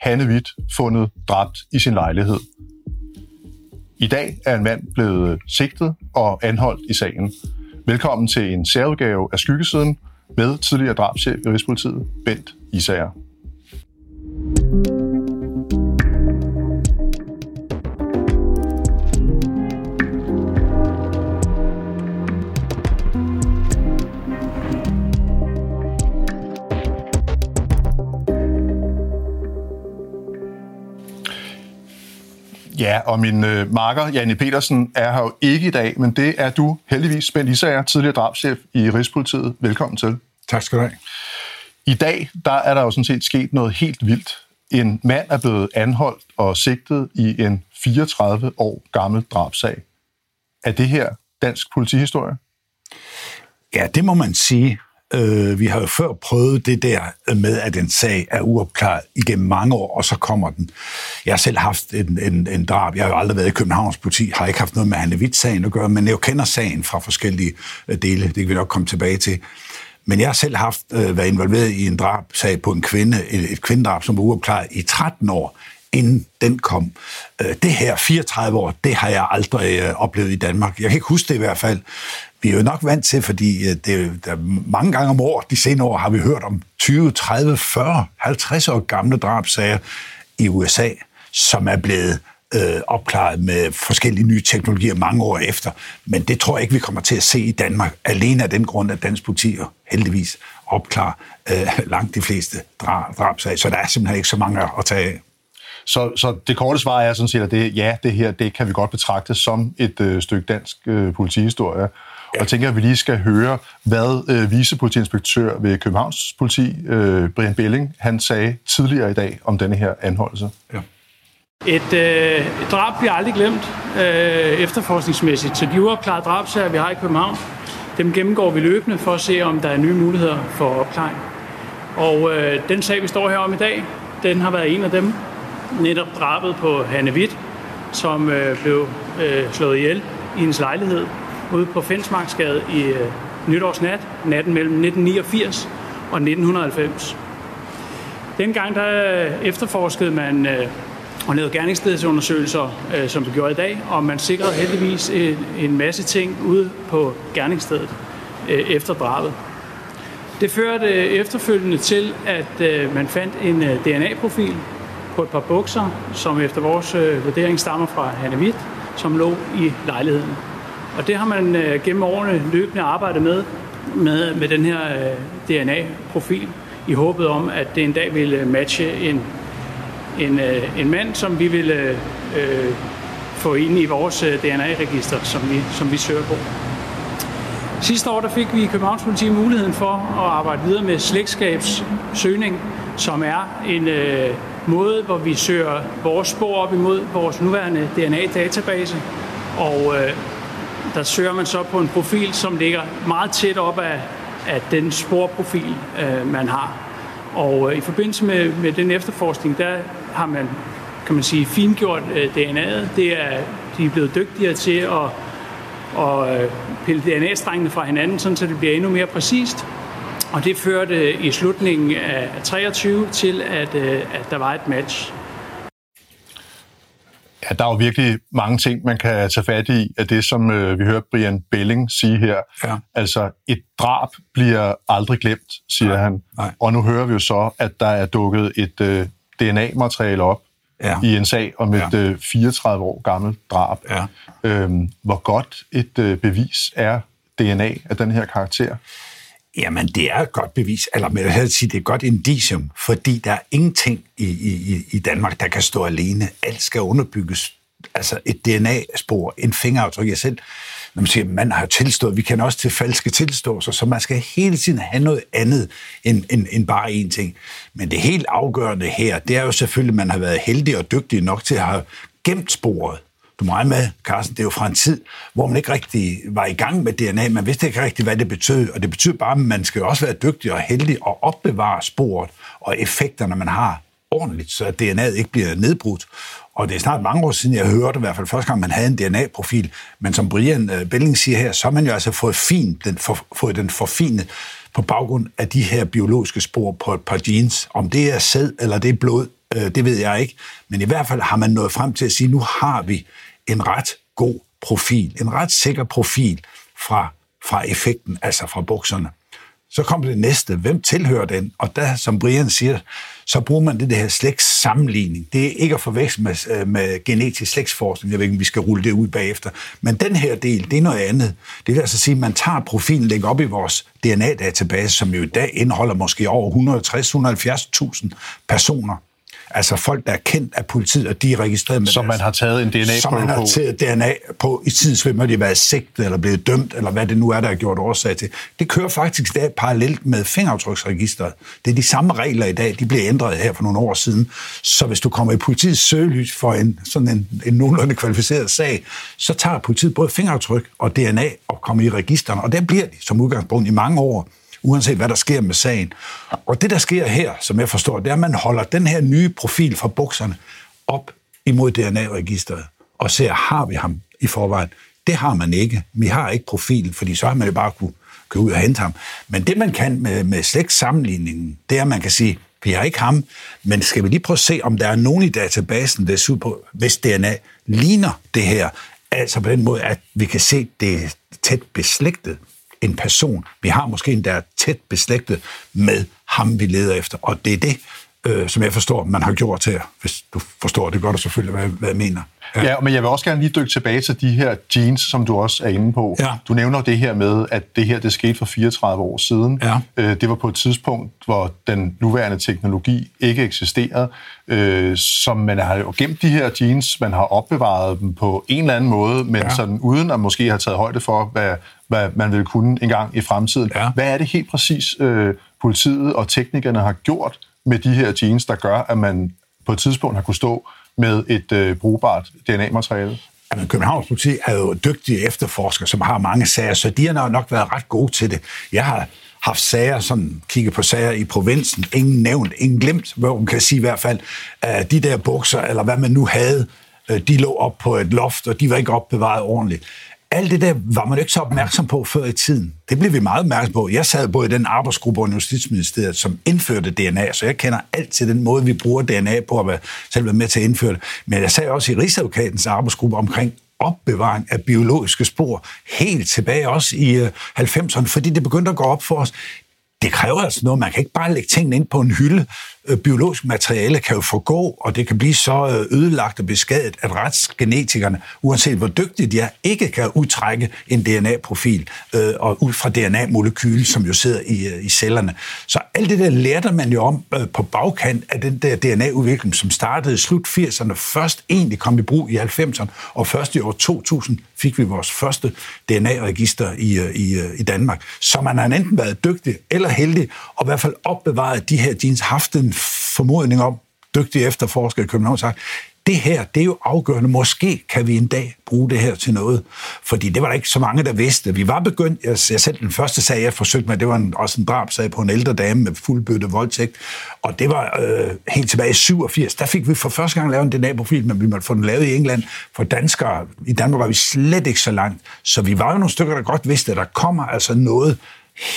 Hanne Witt, fundet dræbt i sin lejlighed. I dag er en mand blevet sigtet og anholdt i sagen. Velkommen til en særudgave af Skyggesiden med tidligere drabschef i Rigspolitiet, Bent Isager. Ja, og min øh, marker, Janne Petersen, er her jo ikke i dag, men det er du heldigvis, Bent Isager, tidligere drabschef i Rigspolitiet. Velkommen til. Tak skal du have. I dag, der er der jo sådan set sket noget helt vildt. En mand er blevet anholdt og sigtet i en 34 år gammel drabsag. Er det her dansk politihistorie? Ja, det må man sige. Øh, vi har jo før prøvet det der med, at en sag er uopklaret igennem mange år, og så kommer den. Jeg har selv haft en, en, en drab. Jeg har jo aldrig været i Københavns politi, har ikke haft noget med Hanne Witt-sagen at gøre, men jeg kender sagen fra forskellige øh, dele. Det kan vi nok komme tilbage til. Men jeg har selv haft øh, været involveret i en drabsag på en kvinde, et, et kvindedrab, som var uopklaret i 13 år, inden den kom. Øh, det her 34 år, det har jeg aldrig øh, oplevet i Danmark. Jeg kan ikke huske det i hvert fald. Vi er jo nok vant til, fordi øh, det, der, mange gange om året, de senere år, har vi hørt om 20, 30, 40, 50 år gamle drabsager i USA, som er blevet øh, opklaret med forskellige nye teknologier mange år efter. Men det tror jeg ikke, vi kommer til at se i Danmark, alene af den grund, at dansk politi heldigvis opklarer øh, langt de fleste drab, drabsager. Så der er simpelthen ikke så mange at tage af. Så, så det korte svar er sådan set, at det, ja, det her det kan vi godt betragte som et øh, stykke dansk øh, politihistorie. Ja. Og jeg tænker, at vi lige skal høre, hvad øh, vicepolitiinspektør ved Københavns politi, øh, Brian Belling, han sagde tidligere i dag om denne her anholdelse. Ja. Et, øh, et drab bliver aldrig glemt øh, efterforskningsmæssigt, så de uopklarede drabsager, vi har i København, dem gennemgår vi løbende for at se, om der er nye muligheder for opklaring. Og øh, den sag, vi står her om i dag, den har været en af dem, netop drabet på Hanne Witt, som øh, blev øh, slået ihjel i hendes lejlighed ude på Fensmarksgade i øh, nytårsnat, natten mellem 1989 og 1990. Dengang der øh, efterforskede man øh, og lavede gerningsstedsundersøgelser, øh, som vi gjorde i dag, og man sikrede heldigvis en, en masse ting ude på gerningsstedet øh, efter drabet. Det førte øh, efterfølgende til, at øh, man fandt en øh, DNA-profil på et par bukser, som efter vores øh, vurdering stammer fra Hanne Witt, som lå i lejligheden. Og det har man øh, gennem årene løbende arbejdet med, med, med den her øh, DNA-profil, i håbet om, at det en dag ville øh, matche en, en, øh, en mand, som vi ville øh, øh, få ind i vores øh, DNA-register, som vi, som vi søger på. Sidste år der fik vi i Københavns Politi muligheden for at arbejde videre med slægtskabssøgning, som er en øh, måde, hvor vi søger vores spor op imod vores nuværende DNA-database. Og øh, der søger man så på en profil, som ligger meget tæt op af, af den sporprofil, øh, man har. Og øh, i forbindelse med, med den efterforskning, der har man, kan man sige, fingjort øh, DNA'et. Det er, de er blevet dygtigere til at, at øh, pille DNA-strengene fra hinanden, sådan, så det bliver endnu mere præcist. Og det førte i slutningen af 23 til, at, øh, at der var et match. Ja, der er jo virkelig mange ting, man kan tage fat i af det, som øh, vi hører Brian Belling sige her. Ja. Altså, et drab bliver aldrig glemt, siger Nej, han. nej. Og nu hører vi jo så, at der er dukket et øh, DNA-materiale op Ja. i en sag om et Ja. øh, 34 år gammelt drab. Ja. Øhm, hvor godt et øh, bevis er DNA af den her karakter? Jamen, det er et godt bevis, eller med at sige, det er et godt indicium, fordi der er ingenting i, i, i Danmark, der kan stå alene. Alt skal underbygges altså et DNA-spor, en fingeraftryk. Jeg selv, når man siger, man har tilstået, vi kan også til falske tilståelser, så man skal hele tiden have noget andet end, end, end bare én ting. Men det helt afgørende her, det er jo selvfølgelig, at man har været heldig og dygtig nok til at have gemt sporet. Du må med, Carsten, det er jo fra en tid, hvor man ikke rigtig var i gang med DNA. Man vidste ikke rigtig, hvad det betød. Og det betyder bare, at man skal også være dygtig og heldig og opbevare sporet og effekterne, man har ordentligt, så DNA'et ikke bliver nedbrudt. Og det er snart mange år siden, jeg hørte i hvert fald første gang, man havde en DNA-profil. Men som Brian øh, Belling siger her, så har man jo altså fået, fin, den, for, fået den forfinet på baggrund af de her biologiske spor på et par genes. Om det er sæd eller det er blod, øh, det ved jeg ikke. Men i hvert fald har man nået frem til at sige, nu har vi en ret god profil, en ret sikker profil fra, fra effekten, altså fra bukserne. Så kom det næste, hvem tilhører den? Og der, som Brian siger, så bruger man det, det her slægtssammenligning. Det er ikke at forveksle med, øh, med genetisk slægtsforskning. Jeg ved ikke, om vi skal rulle det ud bagefter. Men den her del, det er noget andet. Det vil altså sige, at man tager profilen, lægger op i vores DNA-database, som jo i dag indeholder måske over 160-170.000 personer. Altså folk, der er kendt af politiet, og de er registreret med Som man har taget en DNA-prøve på. Som man har taget DNA på i når de har været sigtet eller blevet dømt, eller hvad det nu er, der er gjort årsag til. Det kører faktisk i dag parallelt med fingeraftryksregisteret. Det er de samme regler i dag, de blev ændret her for nogle år siden. Så hvis du kommer i politiets søgelys for en, sådan en, en nogenlunde kvalificeret sag, så tager politiet både fingeraftryk og DNA og kommer i registerne, og der bliver de som udgangspunkt i mange år uanset hvad der sker med sagen. Og det, der sker her, som jeg forstår, det er, at man holder den her nye profil fra bukserne op imod DNA-registeret og ser, har vi ham i forvejen? Det har man ikke. Vi har ikke profilen, fordi så har man jo bare kunne gå ud og hente ham. Men det, man kan med, med slægtssammenligningen, det er, at man kan sige, vi har ikke ham, men skal vi lige prøve at se, om der er nogen i databasen, der er på, hvis DNA ligner det her. Altså på den måde, at vi kan se, det er tæt beslægtet en person. Vi har måske en, der er tæt beslægtet med ham, vi leder efter. Og det er det, øh, som jeg forstår, man har gjort her. Hvis du forstår det godt, selvfølgelig, hvad, hvad jeg mener. Ja. ja, men jeg vil også gerne lige dykke tilbage til de her genes, som du også er inde på. Ja. Du nævner det her med, at det her det skete for 34 år siden. Ja. Øh, det var på et tidspunkt, hvor den nuværende teknologi ikke eksisterede. Øh, som man har jo gemt de her genes, man har opbevaret dem på en eller anden måde, men ja. sådan uden at måske have taget højde for, hvad, hvad man vil kunne engang i fremtiden. Ja. Hvad er det helt præcis, øh, politiet og teknikerne har gjort med de her genes, der gør, at man på et tidspunkt har kunne stå med et øh, brugbart DNA-materiale? Jamen, Københavns politi er jo dygtige efterforskere, som har mange sager, så de har nok været ret gode til det. Jeg har haft sager, sådan kigget på sager i provinsen, ingen nævnt, ingen glemt, hvor man kan sige i hvert fald, at de der bukser, eller hvad man nu havde, øh, de lå op på et loft, og de var ikke opbevaret ordentligt alt det der var man ikke så opmærksom på før i tiden. Det blev vi meget opmærksom på. Jeg sad både i den arbejdsgruppe under Justitsministeriet, som indførte DNA, så jeg kender alt til den måde, vi bruger DNA på at være, selv være med til at indføre det. Men jeg sad også i Rigsadvokatens arbejdsgruppe omkring opbevaring af biologiske spor helt tilbage også i øh, 90'erne, fordi det begyndte at gå op for os. Det kræver altså noget. Man kan ikke bare lægge tingene ind på en hylde, øh, biologisk materiale kan jo forgå, og det kan blive så øh, ødelagt og beskadet, at retsgenetikerne, uanset hvor dygtige de er, ikke kan udtrække en DNA-profil øh, og ud fra DNA-molekyl, som jo sidder i, øh, i cellerne. Så alt det der lærte man jo om øh, på bagkant af den der DNA-udvikling, som startede i slut 80'erne, først egentlig kom i brug i 90'erne, og først i år 2000 fik vi vores første DNA-register i, i, i Danmark. Så man har enten været dygtig eller heldig, og i hvert fald opbevaret de her jeans, haft en formodning om, dygtige efterforsker i København sagt, det her, det er jo afgørende. Måske kan vi en dag bruge det her til noget. Fordi det var der ikke så mange, der vidste. Vi var begyndt, jeg, jeg selv den første sag, jeg forsøgte med, det var en, også en drabsag på en ældre dame med fuldbøtte voldtægt. Og det var øh, helt tilbage i 87. Der fik vi for første gang lavet en DNA-profil, men vi måtte få den lavet i England. For danskere, i Danmark var vi slet ikke så langt. Så vi var jo nogle stykker, der godt vidste, at der kommer altså noget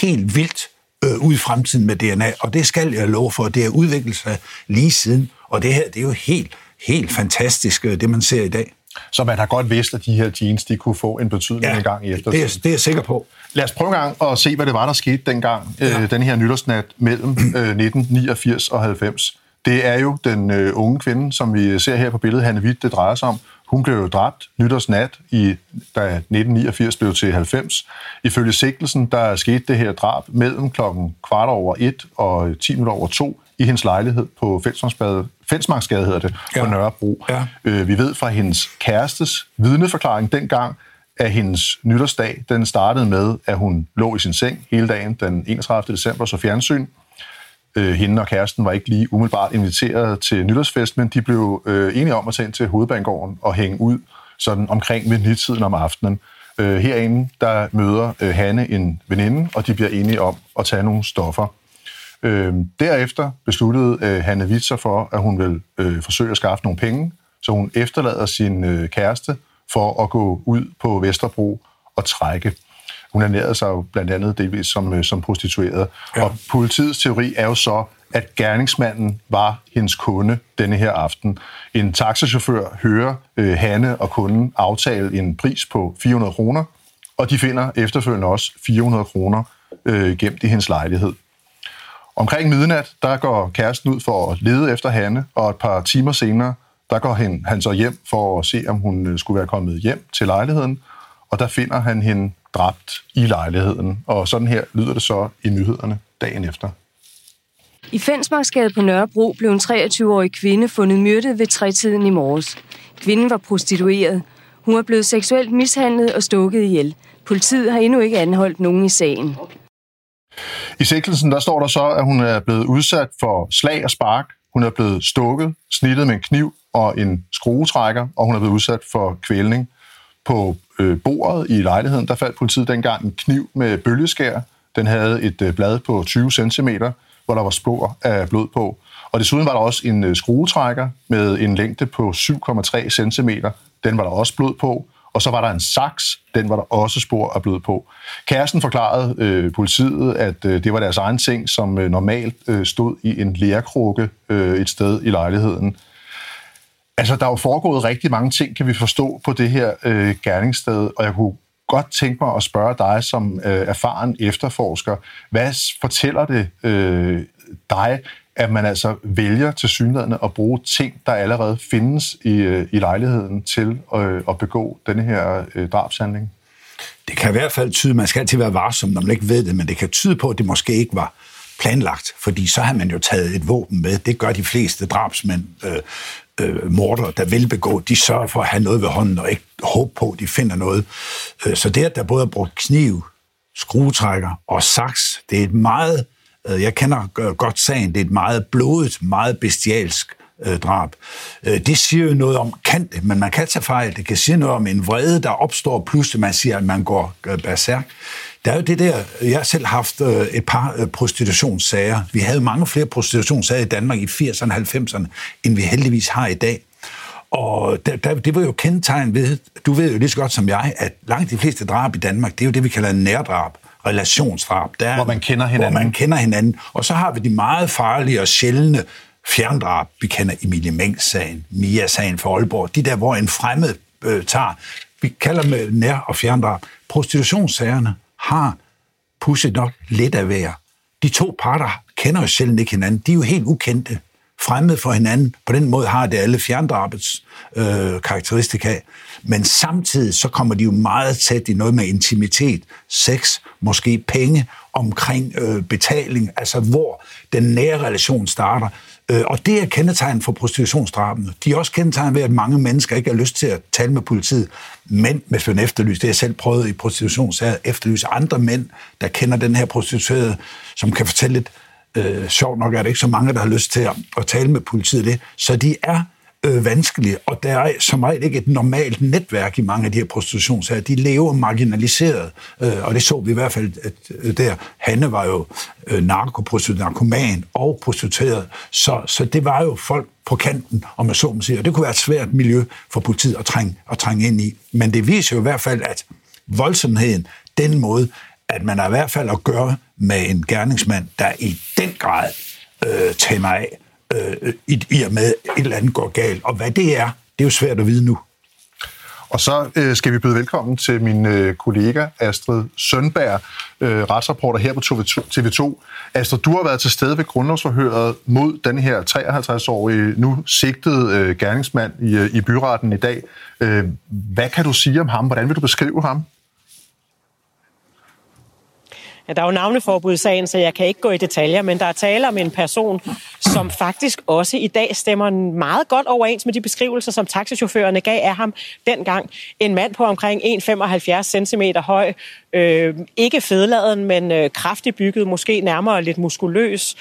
helt vildt øh, ud i fremtiden med DNA, og det skal jeg love for, det er udviklet sig lige siden, og det her, det er jo helt, helt fantastisk, øh, det man ser i dag. Så man har godt vidst, at de her genes, de kunne få en betydning ja, en gang i eftertiden. Det er, det er jeg sikker på. Lad os prøve en gang at se, hvad det var, der skete dengang, ja. øh, den her nytårsnat mellem øh, 1989 og 90. Det er jo den øh, unge kvinde, som vi ser her på billedet, Hanne Witt, det drejer sig om. Hun blev jo dræbt nytårsnat, i, da 1989 blev til 90. Ifølge sigtelsen, der skete det her drab mellem klokken kvart over et og 10 minutter over to i hendes lejlighed på Fensmarksgade, hedder det, ja. på Nørrebro. Ja. Øh, vi ved fra hendes kærestes vidneforklaring dengang, at hendes nytårsdag, den startede med, at hun lå i sin seng hele dagen den 31. december, så fjernsyn. Øh, hende og kæresten var ikke lige umiddelbart inviteret til nytårsfest, men de blev øh, enige om at tage ind til hovedbanegården og hænge ud sådan omkring ved om aftenen. Øh, herinde, der møder øh, Hanne en veninde, og de bliver enige om at tage nogle stoffer. Øh, derefter besluttede øh, Hanne Witzer for, at hun vil øh, forsøge at skaffe nogle penge, så hun efterlader sin øh, kæreste for at gå ud på Vesterbro og trække. Hun ernærede sig jo blandt andet delvis som, øh, som prostitueret. Ja. Og politiets teori er jo så, at gerningsmanden var hendes kunde denne her aften. En taxachauffør hører øh, Hanne og kunden aftale en pris på 400 kroner, og de finder efterfølgende også 400 kroner øh, gemt i hendes lejlighed. Omkring midnat, der går kæresten ud for at lede efter Hanne, og et par timer senere, der går han, han så hjem for at se, om hun øh, skulle være kommet hjem til lejligheden, og der finder han hende dræbt i lejligheden. Og sådan her lyder det så i nyhederne dagen efter. I Fensmarksgade på Nørrebro blev en 23-årig kvinde fundet myrdet ved trætiden i morges. Kvinden var prostitueret. Hun var blevet seksuelt mishandlet og stukket ihjel. Politiet har endnu ikke anholdt nogen i sagen. I sigtelsen der står der så, at hun er blevet udsat for slag og spark. Hun er blevet stukket, snittet med en kniv og en skruetrækker, og hun er blevet udsat for kvælning. På øh, bordet i lejligheden, der faldt politiet dengang en kniv med bølgeskær. Den havde et øh, blad på 20 cm, hvor der var spor af blod på. Og desuden var der også en øh, skruetrækker med en længde på 7,3 cm. Den var der også blod på. Og så var der en saks, den var der også spor af blod på. Kæresten forklarede øh, politiet, at øh, det var deres egen ting, som øh, normalt øh, stod i en lærkrukke øh, et sted i lejligheden. Altså, der er jo foregået rigtig mange ting, kan vi forstå, på det her øh, gerningssted, og jeg kunne godt tænke mig at spørge dig som øh, erfaren efterforsker, hvad fortæller det øh, dig, at man altså vælger til synligheden at bruge ting, der allerede findes i, øh, i lejligheden til øh, at begå denne her øh, drabshandling? Det kan i hvert fald tyde, man skal altid være varsom, når man ikke ved det, men det kan tyde på, at det måske ikke var planlagt, fordi så har man jo taget et våben med. Det gør de fleste drabsmænd, øh, øh, morder, der vil begå, de sørger for at have noget ved hånden, og ikke håbe på, at de finder noget. Øh, så det, at der både er brugt kniv, skruetrækker og saks, det er et meget, øh, jeg kender godt sagen, det er et meget blodet, meget bestialsk øh, drab. Øh, det siger jo noget om, kan det, men man kan tage fejl. Det kan sige noget om en vrede, der opstår pludselig, man siger, at man går øh, berserk. Der er jo det der, jeg har selv haft øh, et par øh, prostitutionssager. Vi havde mange flere prostitutionssager i Danmark i 80'erne og 90'erne, end vi heldigvis har i dag. Og der, der, det var jo kendetegn ved, du ved jo lige så godt som jeg, at langt de fleste drab i Danmark, det er jo det, vi kalder nærdrab, relationsdrab. Der, hvor man kender hinanden. Hvor man kender hinanden. Og så har vi de meget farlige og sjældne fjerndrab. Vi kender Emilie Mengs-sagen, Mia-sagen for Aalborg. De der, hvor en fremmed øh, tager, vi kalder dem nær- og fjerndrab. Prostitutionssagerne har pusset nok lidt af hver. De to parter kender jo selv ikke hinanden. De er jo helt ukendte, fremmed for hinanden. På den måde har det alle fjerndrabets øh, karakteristika. Men samtidig så kommer de jo meget tæt i noget med intimitet, sex, måske penge, omkring øh, betaling, altså hvor den nære relation starter. Øh, og det er kendetegn for prostitutionsdrabene. De er også kendetegn ved, at mange mennesker ikke har lyst til at tale med politiet. Men hvis man efterlyser, det har jeg selv prøvet i prostitutionssager, efterlyse andre mænd, der kender den her prostituerede, som kan fortælle lidt, øh, sjovt nok er det ikke så mange, der har lyst til at, at tale med politiet det. Så de er øh, vanskelige, og der er som regel ikke et normalt netværk i mange af de her prostitutionssager. De lever marginaliseret, øh, og det så vi i hvert fald at, øh, der. Hanne var jo øh, narkoprostitueret, narkoman og prostitueret, så, så det var jo folk på kanten, om man så må sige, og det kunne være et svært miljø for politiet at trænge, at trænge ind i. Men det viser jo i hvert fald, at voldsomheden, den måde, at man har i hvert fald at gøre med en gerningsmand, der i den grad øh, tænder af, øh, i, i og med et eller andet går galt. Og hvad det er, det er jo svært at vide nu. Og så øh, skal vi byde velkommen til min øh, kollega Astrid Sønberg, øh, retsreporter her på TV2. Astrid, du har været til stede ved grundlovsforhøret mod den her 53-årige, nu sigtede øh, gerningsmand i, øh, i byretten i dag. Øh, hvad kan du sige om ham? Hvordan vil du beskrive ham? Ja, der er jo navneforbud i sagen, så jeg kan ikke gå i detaljer, men der er tale om en person, som faktisk også i dag stemmer meget godt overens med de beskrivelser, som taxichaufførerne gav af ham dengang. En mand på omkring 1,75 cm høj, øh, ikke fedladen, men øh, kraftigt bygget, måske nærmere lidt muskuløs,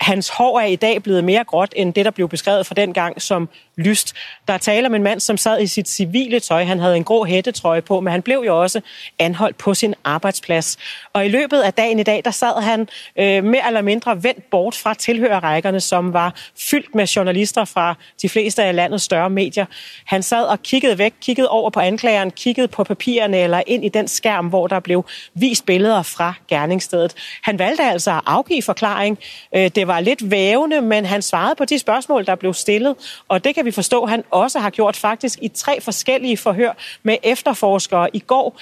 hans hår er i dag blevet mere gråt end det, der blev beskrevet fra den gang som lyst. Der er tale om en mand, som sad i sit civile tøj. Han havde en grå hættetrøje på, men han blev jo også anholdt på sin arbejdsplads. Og i løbet af dagen i dag, der sad han øh, mere eller mindre vendt bort fra tilhørerrækkerne, som var fyldt med journalister fra de fleste af landets større medier. Han sad og kiggede væk, kiggede over på anklageren, kiggede på papirerne eller ind i den skærm, hvor der blev vist billeder fra gerningsstedet. Han valgte altså at afgive forklaring. Øh, det var lidt vævende, men han svarede på de spørgsmål, der blev stillet, og det kan vi forstå, han også har gjort faktisk i tre forskellige forhør med efterforskere i går,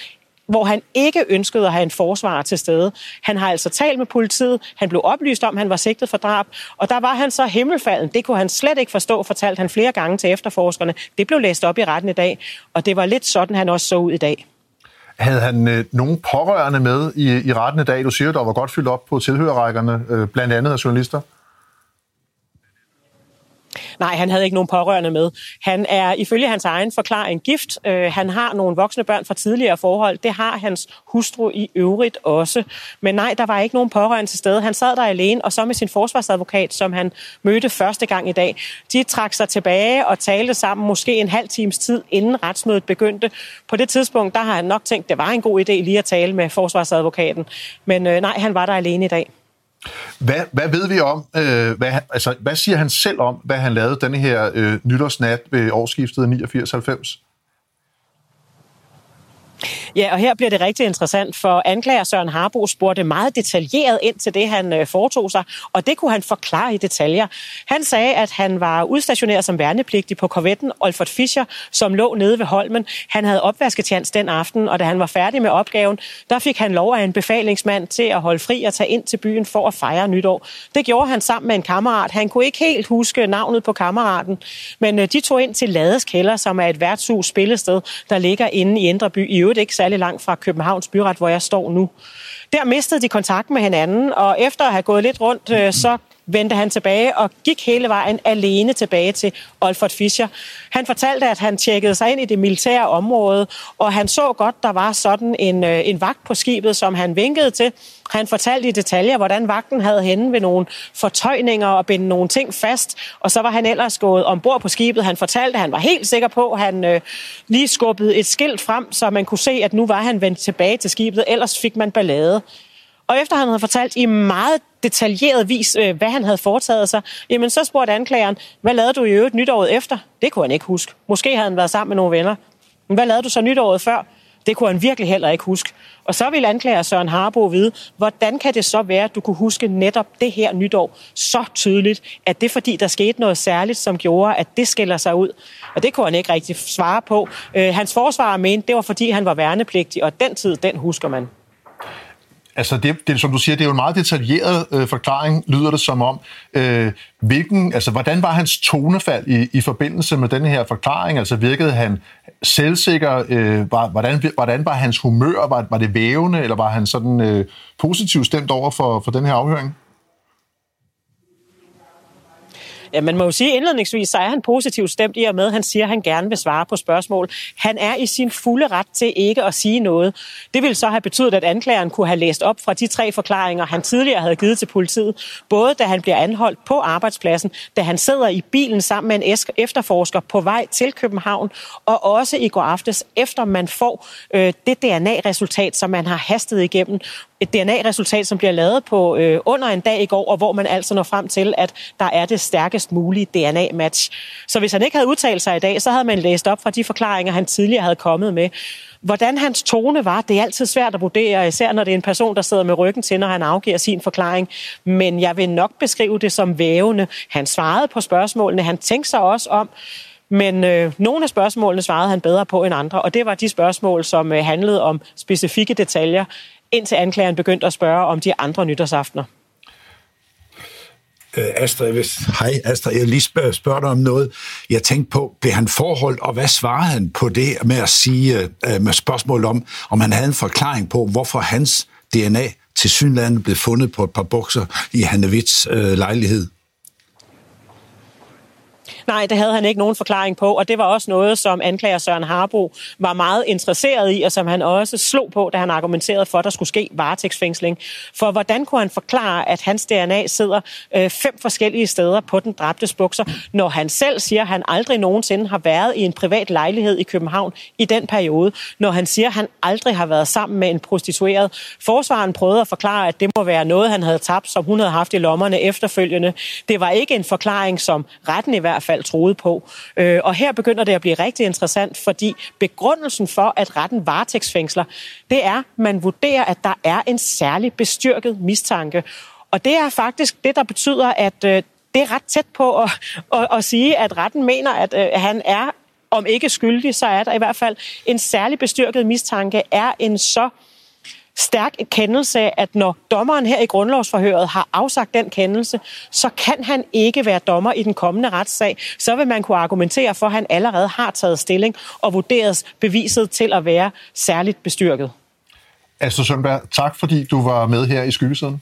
hvor han ikke ønskede at have en forsvarer til stede. Han har altså talt med politiet, han blev oplyst om, at han var sigtet for drab, og der var han så himmelfalden. Det kunne han slet ikke forstå, fortalte han flere gange til efterforskerne. Det blev læst op i retten i dag, og det var lidt sådan, han også så ud i dag. Havde han øh, nogen pårørende med i, i retten i dag? Du siger, der var godt fyldt op på tilhørerrækkerne, øh, blandt andet af journalister. Nej, han havde ikke nogen pårørende med. Han er ifølge hans egen forklaring gift. Øh, han har nogle voksne børn fra tidligere forhold. Det har hans hustru i øvrigt også. Men nej, der var ikke nogen pårørende til stede. Han sad der alene, og så med sin forsvarsadvokat, som han mødte første gang i dag. De trak sig tilbage og talte sammen måske en halv times tid, inden retsmødet begyndte. På det tidspunkt, der har han nok tænkt, det var en god idé lige at tale med forsvarsadvokaten. Men øh, nej, han var der alene i dag. Hvad, hvad ved vi om, øh, hvad, altså, hvad siger han selv om, hvad han lavede denne her øh, nytårsnat ved årsskiftet 89-90? Ja, og her bliver det rigtig interessant, for anklager Søren Harbo spurgte meget detaljeret ind til det, han øh, foretog sig, og det kunne han forklare i detaljer. Han sagde, at han var udstationeret som værnepligtig på korvetten Olfert Fischer, som lå nede ved Holmen. Han havde opvasketjans den aften, og da han var færdig med opgaven, der fik han lov af en befalingsmand til at holde fri og tage ind til byen for at fejre nytår. Det gjorde han sammen med en kammerat. Han kunne ikke helt huske navnet på kammeraten, men øh, de tog ind til Lades Kælder, som er et værtshus spillested, der ligger inde i Indre By. I øvrigt ikke særlig langt fra Københavns Byret, hvor jeg står nu. Der mistede de kontakt med hinanden, og efter at have gået lidt rundt, øh, så vendte han tilbage og gik hele vejen alene tilbage til Olfert Fischer. Han fortalte, at han tjekkede sig ind i det militære område, og han så godt, der var sådan en, øh, en vagt på skibet, som han vinkede til. Han fortalte i detaljer, hvordan vagten havde henne ved nogle fortøjninger og bindt nogle ting fast, og så var han ellers gået ombord på skibet. Han fortalte, at han var helt sikker på, at han øh, lige skubbede et skilt frem, så man kunne se, at nu var han vendt tilbage til skibet, ellers fik man ballade. Og efter han havde fortalt i meget detaljeret vis, øh, hvad han havde foretaget sig, jamen så spurgte anklageren, hvad lavede du i øvrigt nytåret efter? Det kunne han ikke huske. Måske havde han været sammen med nogle venner. Men hvad lavede du så nytåret før? Det kunne han virkelig heller ikke huske. Og så ville anklager Søren Harbo vide, hvordan kan det så være, at du kunne huske netop det her nytår så tydeligt, at det er fordi, der skete noget særligt, som gjorde, at det skiller sig ud. Og det kunne han ikke rigtig svare på. Øh, hans forsvarer mente, det var fordi, han var værnepligtig, og den tid, den husker man. Altså, det, det, som du siger, det er jo en meget detaljeret øh, forklaring, lyder det som om. Øh, hvilken, altså, hvordan var hans tonefald i, i forbindelse med den her forklaring? Altså, virkede han selvsikker? Øh, var, hvordan, hvordan var hans humør? Var, var det vævende, eller var han sådan øh, positivt stemt over for, for den her afhøring? Ja, man må jo sige indledningsvis, så er han positivt stemt i og med, at han siger, at han gerne vil svare på spørgsmål. Han er i sin fulde ret til ikke at sige noget. Det vil så have betydet, at anklageren kunne have læst op fra de tre forklaringer, han tidligere havde givet til politiet. Både da han bliver anholdt på arbejdspladsen, da han sidder i bilen sammen med en efterforsker på vej til København, og også i går aftes, efter man får øh, det DNA-resultat, som man har hastet igennem, et DNA-resultat, som bliver lavet på øh, under en dag i går, og hvor man altså når frem til, at der er det stærke stærkest mulige DNA-match. Så hvis han ikke havde udtalt sig i dag, så havde man læst op fra de forklaringer, han tidligere havde kommet med. Hvordan hans tone var, det er altid svært at vurdere, især når det er en person, der sidder med ryggen til, når han afgiver sin forklaring. Men jeg vil nok beskrive det som vævende. Han svarede på spørgsmålene. Han tænkte sig også om, Men øh, nogle af spørgsmålene svarede han bedre på end andre, og det var de spørgsmål, som øh, handlede om specifikke detaljer, indtil anklageren begyndte at spørge om de andre nytårsaftener. Øh, Astrid, hvis... Hej Astrid, jeg lige spørger, spørger dig om noget. Jeg tænkte på, blev han forholdt, og hvad svarede han på det med at sige, øh, øh, med spørgsmål om, om han havde en forklaring på, hvorfor hans DNA til synlandet blev fundet på et par bukser i Hannevits øh, lejlighed? Nej, det havde han ikke nogen forklaring på, og det var også noget, som anklager Søren Harbo var meget interesseret i, og som han også slog på, da han argumenterede for, at der skulle ske varetægtsfængsling. For hvordan kunne han forklare, at hans DNA sidder øh, fem forskellige steder på den dræbtes bukser, når han selv siger, at han aldrig nogensinde har været i en privat lejlighed i København i den periode, når han siger, at han aldrig har været sammen med en prostitueret. Forsvaren prøvede at forklare, at det må være noget, han havde tabt, som hun havde haft i lommerne efterfølgende. Det var ikke en forklaring, som retten i hvert fald fald troede på. Øh, og her begynder det at blive rigtig interessant, fordi begrundelsen for, at retten varetægtsfængsler, det er, at man vurderer, at der er en særlig bestyrket mistanke. Og det er faktisk det, der betyder, at øh, det er ret tæt på at, at, at sige, at retten mener, at øh, han er om ikke skyldig, så er der i hvert fald en særlig bestyrket mistanke, er en så øh, stærk kendelse, at når dommeren her i grundlovsforhøret har afsagt den kendelse, så kan han ikke være dommer i den kommende retssag. Så vil man kunne argumentere for, at han allerede har taget stilling og vurderet beviset til at være særligt bestyrket. Astrid Sønberg, tak fordi du var med her i skyggesiden.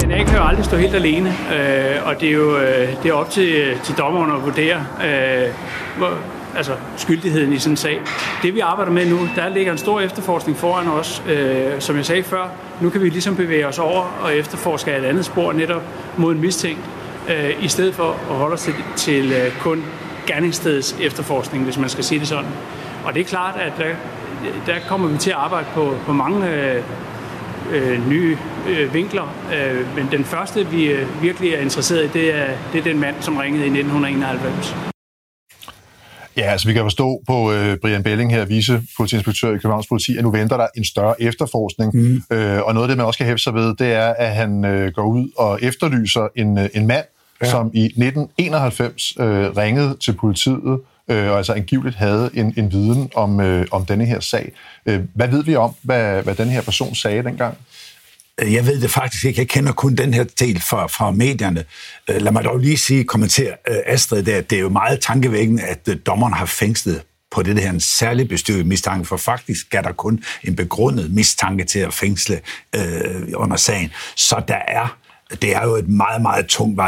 DNA kan jo aldrig stå helt alene, øh, og det er jo øh, det er op til, til dommeren at vurdere, øh, hvor, altså skyldigheden i sådan en sag. Det vi arbejder med nu, der ligger en stor efterforskning foran os. Øh, som jeg sagde før, nu kan vi ligesom bevæge os over og efterforske et andet spor netop mod en mistænkt, øh, i stedet for at holde os til, til øh, kun gerningsstedets efterforskning, hvis man skal sige det sådan. Og det er klart, at der, der kommer vi til at arbejde på, på mange øh, øh, nye øh, vinkler. Øh, men den første, vi øh, virkelig er interesseret i, det er, det er den mand, som ringede i 1991. Ja, altså vi kan forstå på øh, Brian Belling her, vicepolitiinspektør i Københavns Politi, at nu venter der en større efterforskning. Mm. Øh, og noget af det, man også kan hæfte sig ved, det er, at han øh, går ud og efterlyser en, øh, en mand, ja. som i 1991 øh, ringede til politiet, øh, og altså angiveligt havde en, en viden om, øh, om denne her sag. Øh, hvad ved vi om, hvad, hvad den her person sagde dengang? Øh, jeg ved det faktisk ikke. Jeg kender kun den her del fra, fra medierne. Øh, lad mig dog lige sige, kommentere øh, Astrid der, det er jo meget tankevækkende, at dommeren har fængslet på det her en særlig bestyrket mistanke, for faktisk er der kun en begrundet mistanke til at fængsle øh, under sagen. Så der er, det er jo et meget, meget tungt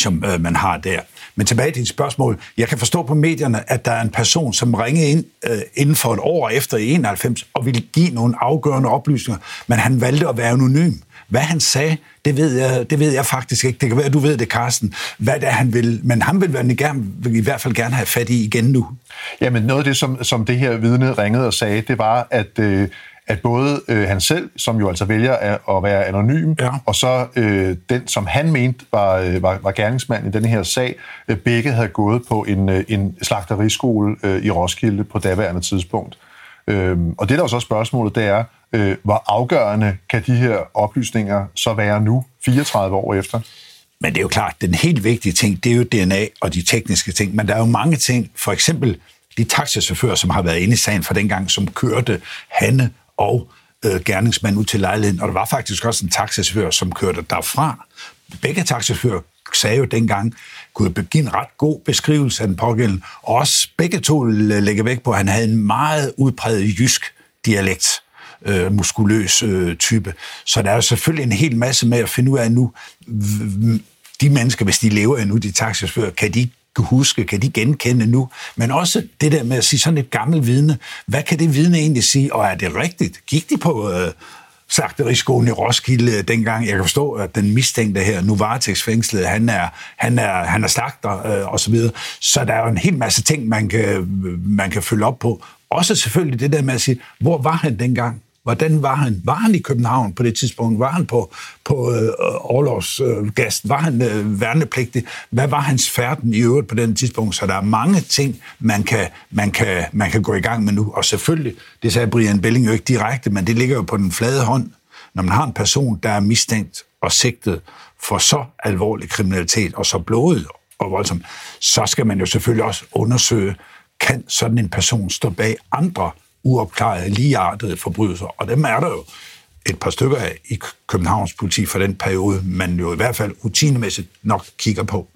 som øh, man har der. Men tilbage til dit spørgsmål. Jeg kan forstå på medierne, at der er en person, som ringede ind øh, inden for et år efter i 91 og ville give nogle afgørende oplysninger, men han valgte at være anonym. Hvad han sagde, det ved jeg, det ved jeg faktisk ikke. Det kan være, du ved det, Carsten. Hvad det er, han vil. Men han vil, vil, gerne, vil i hvert fald gerne have fat i igen nu. Jamen noget af det, som, som det her vidne ringede og sagde, det var, at... Øh, at både øh, han selv, som jo altså vælger at, at være anonym, ja. og så øh, den, som han mente var, øh, var, var gerningsmand i denne her sag, øh, begge havde gået på en, øh, en slagteriskole øh, i Roskilde på daværende tidspunkt. Øh, og det der er så spørgsmålet, det er, øh, hvor afgørende kan de her oplysninger så være nu, 34 år efter? Men det er jo klart, den helt vigtige ting, det er jo DNA og de tekniske ting, men der er jo mange ting, for eksempel de taxichauffører, som har været inde i sagen fra dengang, som kørte Hanne og øh, gerningsmand ud til lejligheden. Og der var faktisk også en taxichauffør, som kørte derfra. Begge taxichauffører sagde jo dengang, kunne give en ret god beskrivelse af den pågældende. Og også begge to lægge væk på, at han havde en meget udpræget jysk dialekt øh, muskuløs øh, type. Så der er jo selvfølgelig en hel masse med at finde ud af nu, de mennesker, hvis de lever endnu, de taxichauffører, kan de kan huske, kan de genkende nu, men også det der med at sige sådan et gammelt vidne, hvad kan det vidne egentlig sige, og er det rigtigt? Gik de på øh, slagteriskolen i Roskilde øh, dengang? Jeg kan forstå, at den mistænkte her, nu varetægtsfængslet, han er, han er, han er slagter øh, og så videre. Så der er jo en hel masse ting, man kan, øh, man kan følge op på. Også selvfølgelig det der med at sige, hvor var han dengang? Hvordan var han? Var han i København på det tidspunkt? Var han på, på øh, overlovsgast? Øh, var han øh, værnepligtig? Hvad var hans færden i øvrigt på den tidspunkt? Så der er mange ting, man kan, man, kan, man kan gå i gang med nu. Og selvfølgelig, det sagde Brian Belling jo ikke direkte, men det ligger jo på den flade hånd, når man har en person, der er mistænkt og sigtet for så alvorlig kriminalitet og så blodet og voldsomt, så skal man jo selvfølgelig også undersøge, kan sådan en person stå bag andre uopklarede, ligeartede forbrydelser. Og dem er der jo et par stykker af i Københavns politi for den periode, man jo i hvert fald rutinemæssigt nok kigger på.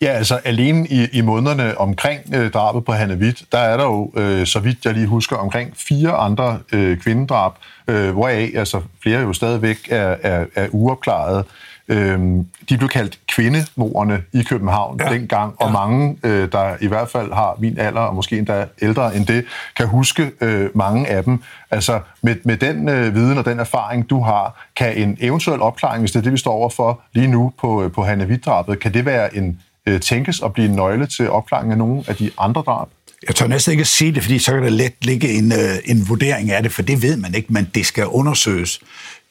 Ja, altså alene i, i månederne omkring øh, drabet på Hanne Witt, der er der jo, øh, så vidt jeg lige husker, omkring fire andre øh, kvindedrab, øh, hvoraf altså flere jo stadigvæk er, er, er uopklarede. Øhm, de blev kaldt kvindemorerne i København ja. dengang, og ja. mange, øh, der i hvert fald har min alder, og måske endda ældre end det, kan huske øh, mange af dem. Altså med, med den øh, viden og den erfaring, du har, kan en eventuel opklaring, hvis det er det, vi står overfor lige nu på, på Hanne Witt-drabet, kan det være en øh, tænkes at blive en nøgle til opklaring af nogle af de andre drab? Jeg tør næsten ikke at sige det, fordi så kan der let ligge en, øh, en vurdering af det, for det ved man ikke, men det skal undersøges.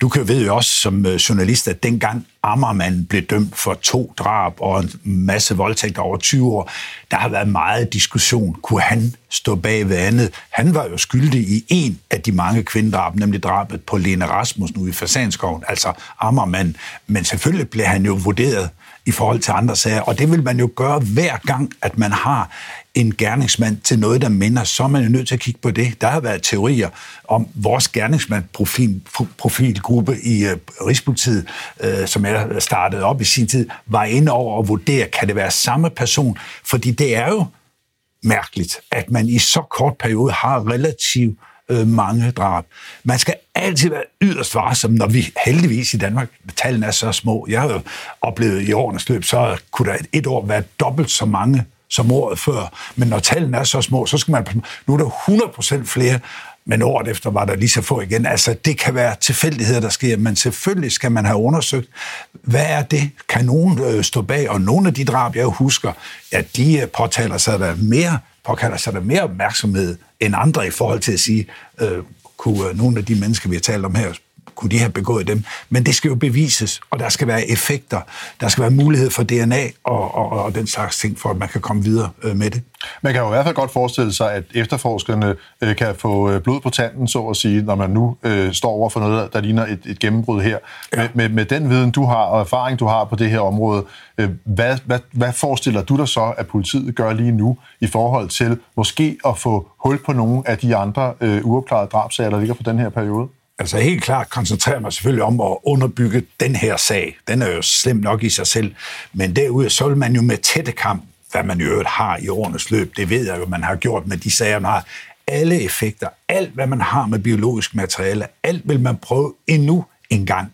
Du kan ved jo også som øh, journalist, at dengang Ammermand blev dømt for to drab og en masse voldtægter over 20 år, der har været meget diskussion. Kunne han stå bag ved andet? Han var jo skyldig i en af de mange kvindedrab, nemlig drabet på Lene Rasmussen ude i Fasanskoven, altså Ammermand. Men selvfølgelig blev han jo vurderet i forhold til andre sager, og det vil man jo gøre hver gang, at man har en gerningsmand til noget, der minder, så er man jo nødt til at kigge på det. Der har været teorier om vores gerningsmandprofilgruppe i uh, Rigspolitiet, uh, som jeg startede op i sin tid, var inde over at vurdere, kan det være samme person? Fordi det er jo mærkeligt, at man i så kort periode har relativt øh, mange drab. Man skal altid være yderst varsom, når vi heldigvis i Danmark, tallene er så små. Jeg har jo oplevet i årenes løb, så kunne der et år være dobbelt så mange som året før. Men når tallene er så små, så skal man... Nu er der 100% flere, men året efter var der lige så få igen. Altså, det kan være tilfældigheder, der sker, men selvfølgelig skal man have undersøgt, hvad er det? Kan nogen øh, stå bag? Og nogle af de drab, jeg husker, at de øh, påtaler sig der mere, påkalder sig der mere opmærksomhed end andre i forhold til at sige, øh, kunne øh, nogle af de mennesker, vi har talt om her, kunne de have begået dem. Men det skal jo bevises, og der skal være effekter. Der skal være mulighed for DNA og, og, og den slags ting, for at man kan komme videre øh, med det. Man kan jo i hvert fald godt forestille sig, at efterforskerne øh, kan få øh, blod på tanden, så at sige, når man nu øh, står over for noget, der ligner et, et gennembrud her. Ja. Med, med, med den viden, du har, og erfaring, du har på det her område, øh, hvad, hvad, hvad forestiller du dig så, at politiet gør lige nu i forhold til måske at få hul på nogle af de andre øh, uopklarede drabsager, der ligger på den her periode? Altså helt klart koncentrerer mig selvfølgelig om at underbygge den her sag. Den er jo slem nok i sig selv. Men derude, så vil man jo med tætte kamp, hvad man i øvrigt har i årenes løb, det ved jeg jo, man har gjort med de sager, man har. Alle effekter, alt hvad man har med biologisk materiale, alt vil man prøve endnu en gang.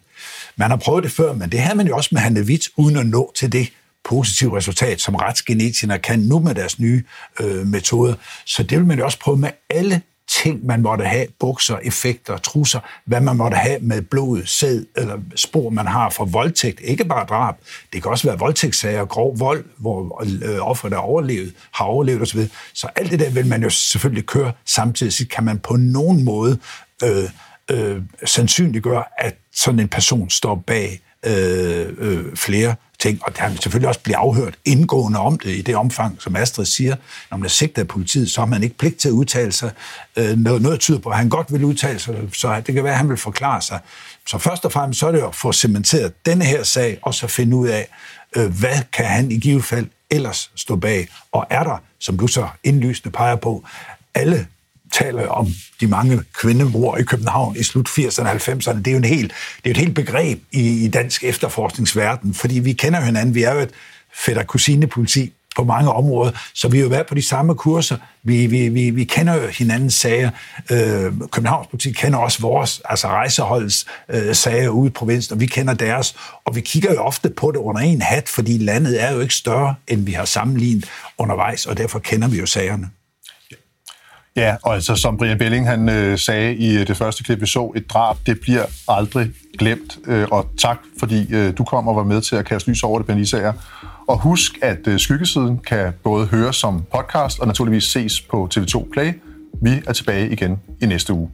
Man har prøvet det før, men det havde man jo også med Hanne Witt, uden at nå til det positive resultat, som retsgenetikere kan nu med deres nye øh, metoder. Så det vil man jo også prøve med alle ting, man måtte have, bukser, effekter, trusser, hvad man måtte have med blod, sæd eller spor, man har fra voldtægt. Ikke bare drab. Det kan også være voldtægtssager, grov vold, hvor øh, offeret er overlevet, har overlevet osv. Så alt det der vil man jo selvfølgelig køre samtidig. Så kan man på nogen måde øh, øh, sandsynliggøre, at sådan en person står bag øh, øh, flere ting, og der vil selvfølgelig også blive afhørt indgående om det i det omfang, som Astrid siger. Når man er sigtet af politiet, så har man ikke pligt til at udtale sig. Øh, noget, noget tyder på, at han godt vil udtale sig, så det kan være, at han vil forklare sig. Så først og fremmest så er det jo at få cementeret denne her sag, og så finde ud af, øh, hvad kan han i givet fald ellers stå bag, og er der, som du så indlysende peger på, alle taler om de mange kvindemor i København i slut 80'erne og 90'erne. Det er jo en helt, det er et helt begreb i, i dansk efterforskningsverden, fordi vi kender hinanden. Vi er jo et fætter kusine politi på mange områder, så vi har jo været på de samme kurser. Vi, vi, vi, vi kender jo hinandens sager. Øh, Københavns politi kender også vores, altså rejseholdets øh, sager ude i provinsen, og vi kender deres. Og vi kigger jo ofte på det under en hat, fordi landet er jo ikke større, end vi har sammenlignet undervejs, og derfor kender vi jo sagerne. Ja, og altså som Brian Belling han øh, sagde i øh, det første klip, vi så, et drab, det bliver aldrig glemt. Øh, og tak, fordi øh, du kom og var med til at kaste lys over det, Ben Isager. Og husk, at øh, Skyggesiden kan både høres som podcast og naturligvis ses på TV2 Play. Vi er tilbage igen i næste uge.